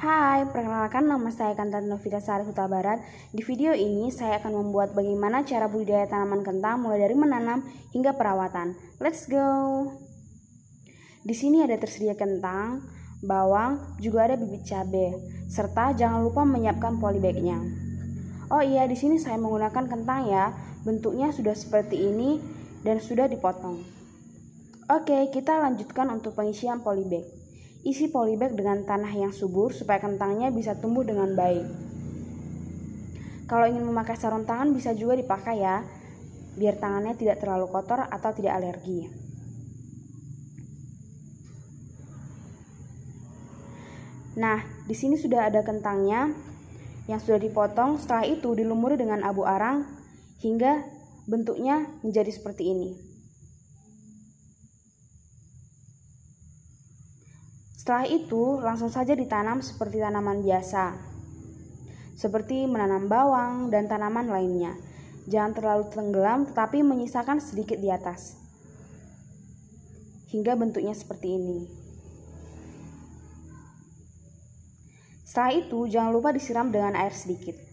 Hai, perkenalkan nama saya Kantan Novita Sari Huta Barat. Di video ini saya akan membuat bagaimana cara budidaya tanaman kentang mulai dari menanam hingga perawatan. Let's go. Di sini ada tersedia kentang, bawang, juga ada bibit cabai, serta jangan lupa menyiapkan polybagnya. Oh iya, di sini saya menggunakan kentang ya. Bentuknya sudah seperti ini dan sudah dipotong. Oke, kita lanjutkan untuk pengisian polybag. Isi polybag dengan tanah yang subur supaya kentangnya bisa tumbuh dengan baik. Kalau ingin memakai sarung tangan bisa juga dipakai ya, biar tangannya tidak terlalu kotor atau tidak alergi. Nah, di sini sudah ada kentangnya yang sudah dipotong. Setelah itu dilumuri dengan abu arang hingga bentuknya menjadi seperti ini. Setelah itu, langsung saja ditanam seperti tanaman biasa, seperti menanam bawang dan tanaman lainnya. Jangan terlalu tenggelam, tetapi menyisakan sedikit di atas, hingga bentuknya seperti ini. Setelah itu, jangan lupa disiram dengan air sedikit.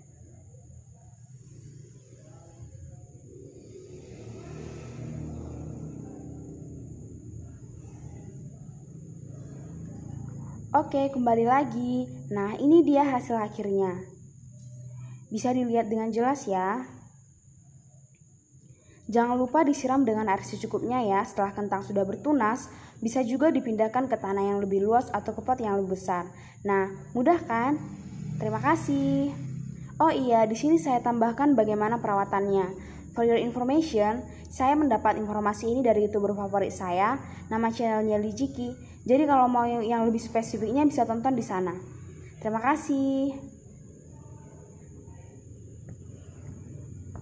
Oke, kembali lagi. Nah, ini dia hasil akhirnya. Bisa dilihat dengan jelas ya. Jangan lupa disiram dengan air secukupnya ya. Setelah kentang sudah bertunas, bisa juga dipindahkan ke tanah yang lebih luas atau ke pot yang lebih besar. Nah, mudah kan? Terima kasih. Oh iya, di sini saya tambahkan bagaimana perawatannya. For your information, saya mendapat informasi ini dari youtuber favorit saya, nama channelnya Lijiki. Jadi kalau mau yang lebih spesifiknya bisa tonton di sana. Terima kasih.